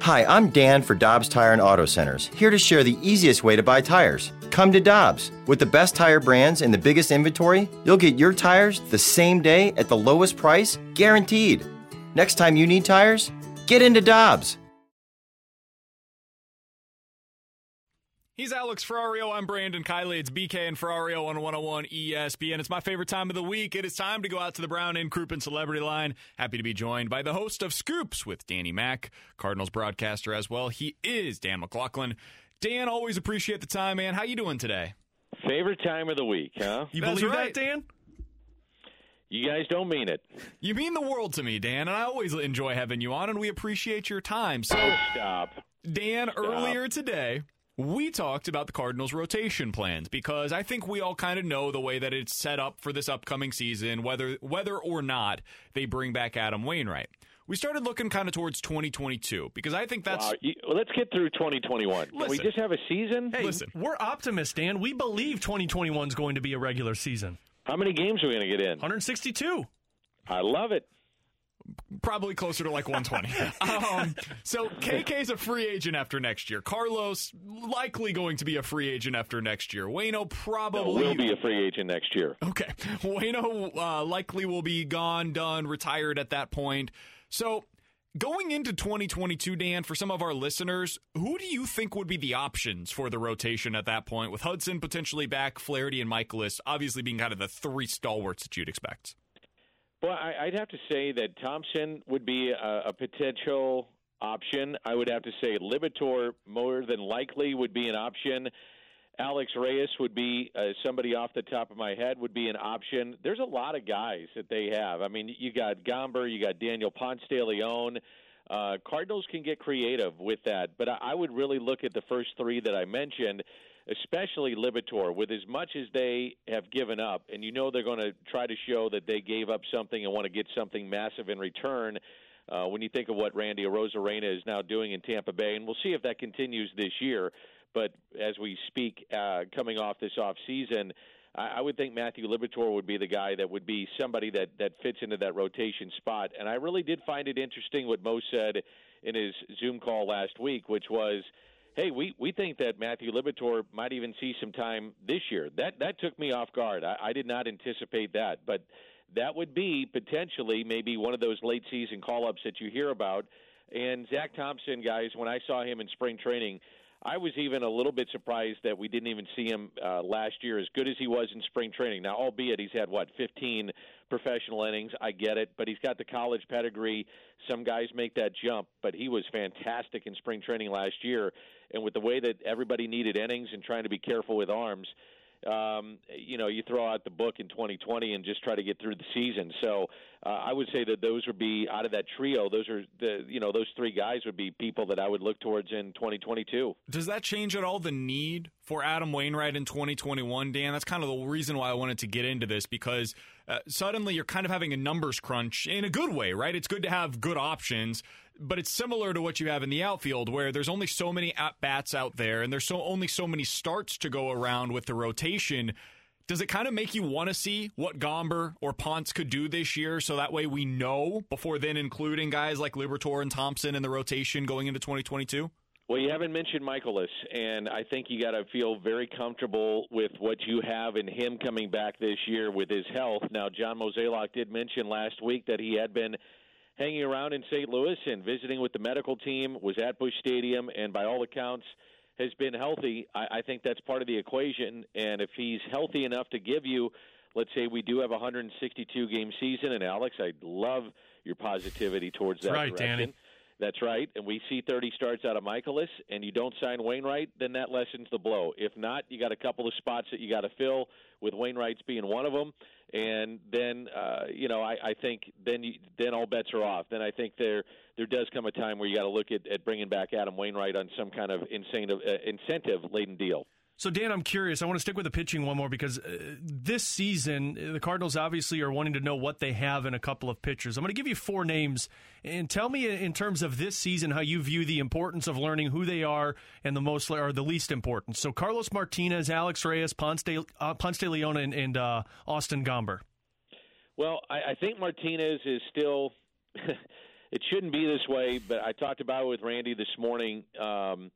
Hi, I'm Dan for Dobbs Tire and Auto Centers, here to share the easiest way to buy tires. Come to Dobbs. With the best tire brands and the biggest inventory, you'll get your tires the same day at the lowest price, guaranteed. Next time you need tires, get into Dobbs. He's Alex Ferrario. I'm Brandon Kiley. It's BK and Ferrario on 101 ESPN. It's my favorite time of the week. It is time to go out to the Brown and Crouppen Celebrity Line. Happy to be joined by the host of Scoops with Danny Mack, Cardinals broadcaster as well. He is Dan McLaughlin. Dan, always appreciate the time, man. How you doing today? Favorite time of the week, huh? You That's believe right. that, Dan? You guys don't mean it. You mean the world to me, Dan, and I always enjoy having you on, and we appreciate your time. So, Stop. Dan, earlier today, we talked about the Cardinals' rotation plans because I think we all kind of know the way that it's set up for this upcoming season, whether whether or not they bring back Adam Wainwright. We started looking kind of towards 2022 because I think that's Wow, you- well, let's get through 2021. Can we just have a season? Hey, Listen. we're optimists, Dan. We believe 2021 is going to be a regular season. How many games are we going to get in? 162. I love it. Probably closer to like 120. um, so KK's a free agent after next year. Carlos likely going to be a free agent after next year. Wayno No, probably will be a free agent next year. Okay. Wayno uh, likely will be gone, done, retired at that point. So, going into 2022, Dan, for some of our listeners, who do you think would be the options for the rotation at that point, with Hudson potentially back, Flaherty and Mikolas obviously being kind of the three stalwarts that you'd expect? Well, I, I'd have to say that Thompson would be a, a potential option. I would have to say Liberatore more than likely would be an option. Alex Reyes would be uh, somebody off the top of my head would be an option. There's a lot of guys that they have. I mean, you got Gomber, you got Daniel Ponce de Leon. Uh, Cardinals can get creative with that, but I, I would really look at the first three that I mentioned, especially Liberatore. With as much as they have given up, and you know they're going to try to show that they gave up something and want to get something massive in return. Uh, when you think of what Randy Arozarena is now doing in Tampa Bay, and we'll see if that continues this year. But as we speak, uh, coming off this off season, I, I would think Matthew Liberatore would be the guy that would be somebody that that fits into that rotation spot. And I really did find it interesting what Mo said in his Zoom call last week, which was, "Hey, we we think that Matthew Liberatore might even see some time this year." That that took me off guard. I, I did not anticipate that, but that would be potentially maybe one of those late season call ups that you hear about. And Zach Thompson, guys, when I saw him in spring training, I was even a little bit surprised that we didn't even see him uh, last year as good as he was in spring training. Now, albeit he's had what 15 professional innings, I get it, but he's got the college pedigree. Some guys make that jump, but he was fantastic in spring training last year. And with the way that everybody needed innings and trying to be careful with arms, um, you know, you throw out the book in 2020 and just try to get through the season. So uh, I would say that those would be out of that trio. Those are the you know those three guys would be people that I would look towards in 2022. Does that change at all the need for Adam Wainwright in 2021, Dan? That's kind of the reason why I wanted to get into this because uh, suddenly you're kind of having a numbers crunch in a good way, right? It's good to have good options, but it's similar to what you have in the outfield where there's only so many at bats out there and there's so only so many starts to go around with the rotation. Does it kind of make you want to see what Gomber or Ponce could do this year so that way we know before then including guys like Liberatore and Thompson in the rotation going into 2022? Well, you haven't mentioned Mikolas, and I think you got to feel very comfortable with what you have in him coming back this year with his health. Now, John Mozeliak did mention last week that he had been hanging around in St. Louis and visiting with the medical team, was at Busch Stadium, and by all accounts has been healthy. I, I think that's part of the equation, and if he's healthy enough to give you, let's say we do have a 162 game season, and Alex, I love your positivity towards that That's right, direction. Danny. That's right. And we see 30 starts out of Mikolas, and you don't sign Wainwright, then that lessens the blow. If not, you got a couple of spots that you got to fill, with Wainwright's being one of them. And then, uh, you know, I, I think then you, then all bets are off. Then I think there there does come a time where you got to look at, at bringing back Adam Wainwright on some kind of insane uh, incentive laden deal. So, Dan, I'm curious. I want to stick with the pitching one more because uh, this season, the Cardinals obviously are wanting to know what they have in a couple of pitchers. I'm going to give you four names and tell me in terms of this season how you view the importance of learning who they are and the most or the least important. So, Carlos Martinez, Alex Reyes, Ponce de, uh, Ponce de Leon, and, and uh, Austin Gomber. Well, I, I think Martinez is still. it shouldn't be this way, but I talked about it with Randy this morning. Um,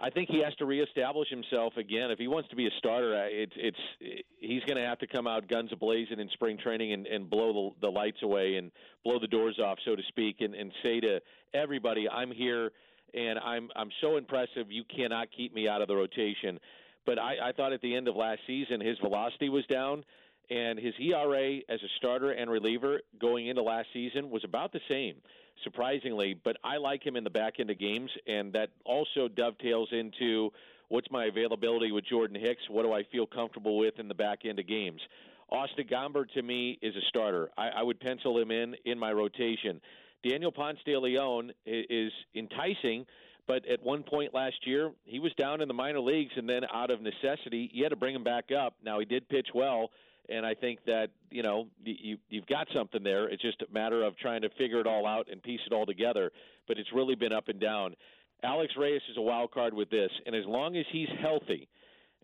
I think he has to reestablish himself again if he wants to be a starter. It's it's he's going to have to come out guns ablazing in spring training and, and blow the, the lights away and blow the doors off, so to speak, and, and say to everybody, "I'm here and I'm I'm so impressive. You cannot keep me out of the rotation." But I, I thought at the end of last season his velocity was down and his ERA as a starter and reliever going into last season was about the same surprisingly. But I like him in the back end of games, and that also dovetails into what's my availability with Jordan Hicks? What do I feel comfortable with in the back end of games? Austin Gomber to me is a starter. I, I would pencil him in in my rotation. Daniel Ponce de Leon is enticing, but at one point last year, he was down in the minor leagues, and then out of necessity, you had to bring him back up. Now, he did pitch well, and I think that you know you you've got something there. It's just a matter of trying to figure it all out and piece it all together. But it's really been up and down. Alex Reyes is a wild card with this, and as long as he's healthy,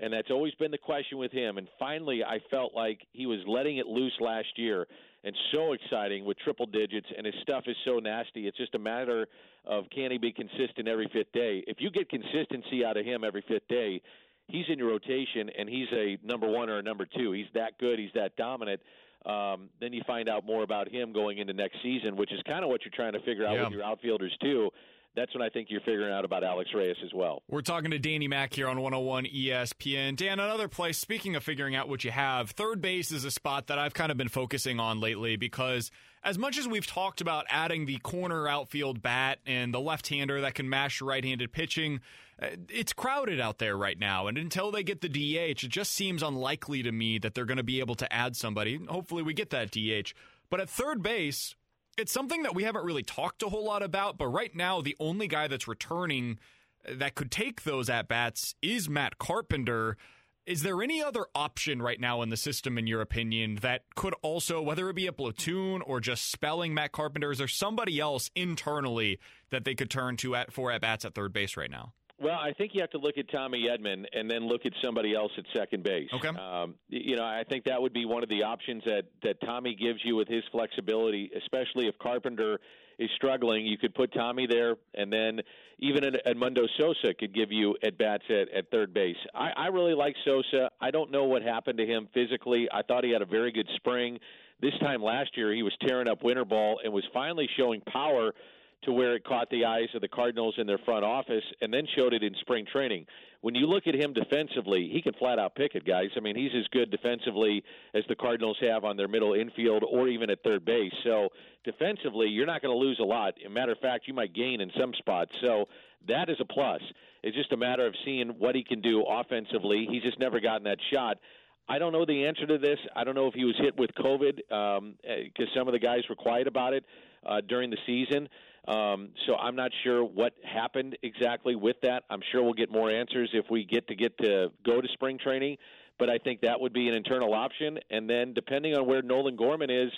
and that's always been the question with him. And finally, I felt like he was letting it loose last year, and so exciting with triple digits, and his stuff is so nasty. It's just a matter of can he be consistent every fifth day. If you get consistency out of him every fifth day, he's in your rotation and he's a number one or a number two. He's that good. He's that dominant. Um, then you find out more about him going into next season, which is kind of what you're trying to figure out yeah. with your outfielders too. That's when I think you're figuring out about Alex Reyes as well. We're talking to Danny Mack here on 101 ESPN. Dan, another place, speaking of figuring out what you have, third base is a spot that I've kind of been focusing on lately because as much as we've talked about adding the corner outfield bat and the left hander that can mash right handed pitching, uh, it's crowded out there right now. And until they get the DH, it just seems unlikely to me that they're going to be able to add somebody. Hopefully, we get that DH. But at third base, it's something that we haven't really talked a whole lot about. But right now, the only guy that's returning that could take those at bats is Matt Carpenter. Is there any other option right now in the system, in your opinion, that could also, whether it be a platoon or just spelling Matt Carpenter, is there somebody else internally that they could turn to at for at bats at third base right now? Well, I think you have to look at Tommy Edman and then look at somebody else at second base. Okay. Um, you know, I think that would be one of the options that that Tommy gives you with his flexibility, especially if Carpenter is struggling. You could put Tommy there, and then even Edmundo Sosa could give you at bats at, at third base. I, I really like Sosa. I don't know what happened to him physically. I thought he had a very good spring. This time last year, he was tearing up winter ball and was finally showing power to where it caught the eyes of the Cardinals in their front office and then showed it in spring training. When you look at him defensively, he can flat out pick it, guys. I mean, he's as good defensively as the Cardinals have on their middle infield or even at third base. So defensively, you're not going to lose a lot. As a matter of fact, you might gain in some spots. So that is a plus. It's just a matter of seeing what he can do offensively. He's just never gotten that shot. I don't know the answer to this. I don't know if he was hit with COVID because um, eh, some of the guys were quiet about it uh, during the season. Um, so I'm not sure what happened exactly with that. I'm sure we'll get more answers if we get to get to go to spring training. But I think that would be an internal option. And then depending on where Nolan Gorman is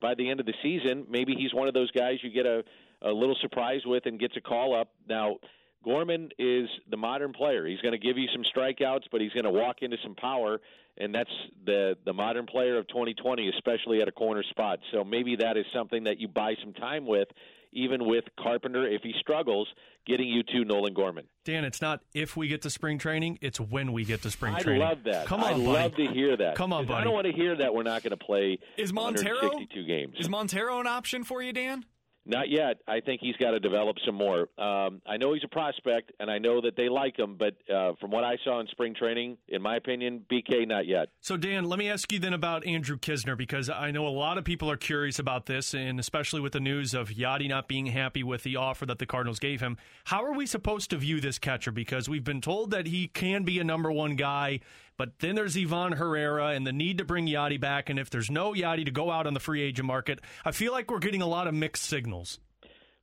by the end of the season, maybe he's one of those guys you get a, a little surprise with and gets a call up. Now, Gorman is the modern player. He's going to give you some strikeouts, but he's going to walk into some power, and that's the the modern player of 2020, especially at a corner spot. So maybe that is something that you buy some time with even with Carpenter, if he struggles, getting you to Nolan Gorman. Dan, it's not if we get to spring training, it's when we get to spring I training. I love that. Come on, I buddy. love to hear that. Come on, buddy. I don't want to hear that we're not going to play is Montero, 62 games. Is Montero an option for you, Dan? Not yet. I think he's got to develop some more. Um, I know he's a prospect, and I know that they like him, but uh, from what I saw in spring training, in my opinion, BK not yet. So, Dan, let me ask you then about Andrew Knizner, because I know a lot of people are curious about this, and especially with the news of Yadi not being happy with the offer that the Cardinals gave him. How are we supposed to view this catcher? Because we've been told that he can be a number one guy, but then there's Ivan Herrera and the need to bring Yadi back. And if there's no Yadi to go out on the free agent market, I feel like we're getting a lot of mixed signals.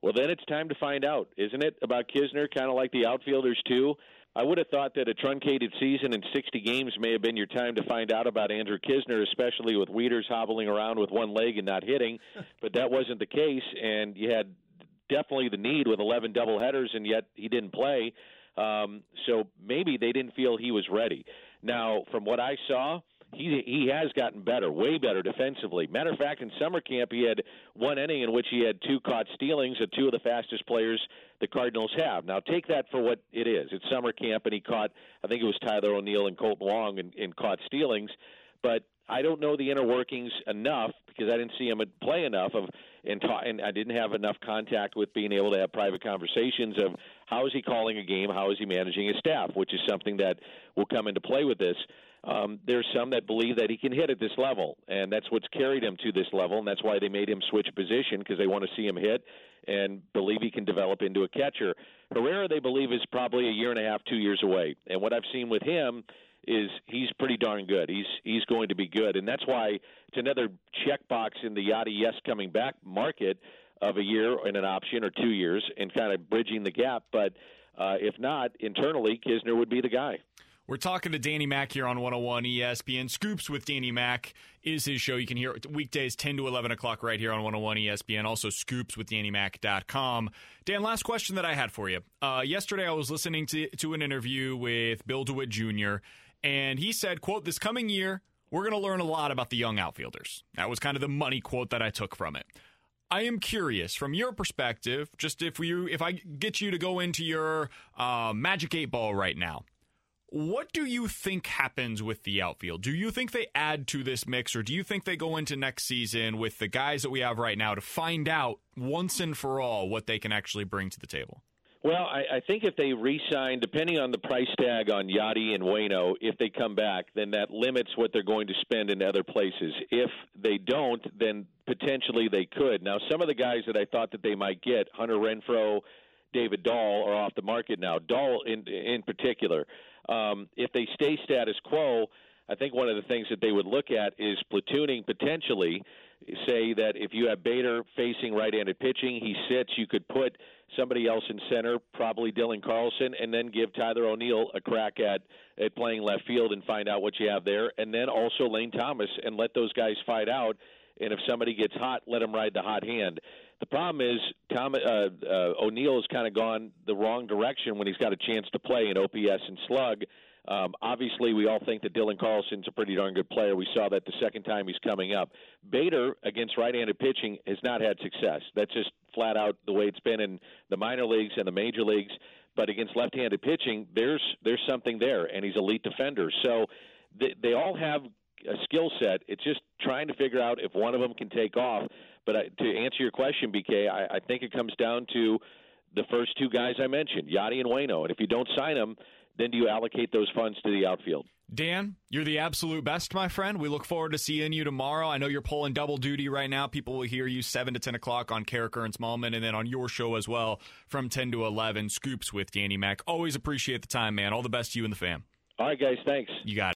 Well, then it's time to find out, isn't it? About Knizner, kind of like the outfielders, too. I would have thought that a truncated season in 60 games may have been your time to find out about Andrew Knizner, especially with Wieters hobbling around with one leg and not hitting. But that wasn't the case, and you had definitely the need with 11 doubleheaders, and yet he didn't play. Um, so maybe they didn't feel he was ready. Now, from what I saw, he he has gotten better, way better defensively. Matter of fact, in summer camp, he had one inning in which he had two caught stealings of two of the fastest players the Cardinals have. Now, take that for what it is. It's summer camp, and he caught, I think it was Tyler O'Neill and Kolten Wong and, in caught stealings. But I don't know the inner workings enough because I didn't see him play enough of and, ta- and I didn't have enough contact with being able to have private conversations of how is he calling a game, how is he managing his staff, which is something that will come into play with this. Um, there's some that believe that he can hit at this level, and that's what's carried him to this level, and that's why they made him switch position because they want to see him hit and believe he can develop into a catcher. Herrera, they believe, is probably a year and a half, two years away, and what I've seen with him is he's pretty darn good. He's he's going to be good, and that's why it's another checkbox in the yada yes coming back market of a year and an option or two years, and kind of bridging the gap. But uh, if not, internally, Knizner would be the guy. We're talking to Danny Mac here on 101 ESPN. Scoops with Danny Mac is his show. You can hear weekdays 10 to 11 o'clock right here on 101 ESPN. Also, scoops with DannyMac.com. Dan, last question that I had for you. Uh, yesterday, I was listening to, to an interview with Bill DeWitt Jr., and he said, quote, this coming year, we're going to learn a lot about the young outfielders. That was kind of the money quote that I took from it. I am curious from your perspective, just if you if I get you to go into your uh, magic eight ball right now, what do you think happens with the outfield? Do you think they add to this mix, or do you think they go into next season with the guys that we have right now to find out once and for all what they can actually bring to the table? Well, I, I think if they re-sign, depending on the price tag on Yadi and Wayno, if they come back, then that limits what they're going to spend in other places. If they don't, then potentially they could. Now, some of the guys that I thought that they might get, Hunter Renfroe, David Dahl, are off the market now. Dahl, in in particular, um, if they stay status quo, I think one of the things that they would look at is platooning potentially. Say that if you have Bader facing right-handed pitching, he sits. You could put somebody else in center, probably Dylan Carlson, and then give Tyler O'Neill a crack at at playing left field and find out what you have there, and then also Lane Thomas and let those guys fight out. And if somebody gets hot, let them ride the hot hand. The problem is Tom uh, uh, O'Neill has kind of gone the wrong direction when he's got a chance to play in OPS and slug. Um, obviously, we all think that Dylan Carlson's a pretty darn good player. We saw that the second time he's coming up. Bader against right-handed pitching has not had success. That's just flat out the way it's been in the minor leagues and the major leagues. But against left-handed pitching, there's there's something there, and he's elite defender. So they, they all have a skill set. It's just trying to figure out if one of them can take off. But I, to answer your question, BK, I, I think it comes down to the first two guys I mentioned, Yadi and Wayno. And if you don't sign them, then do you allocate those funds to the outfield? Dan, you're the absolute best, my friend. We look forward to seeing you tomorrow. I know you're pulling double duty right now. People will hear you 7 to 10 o'clock on Karraker and Smallman, and then on your show as well from 10 to 11, Scoops with Danny Mac. Always appreciate the time, man. All the best to you and the fam. All right, guys. Thanks. You got it.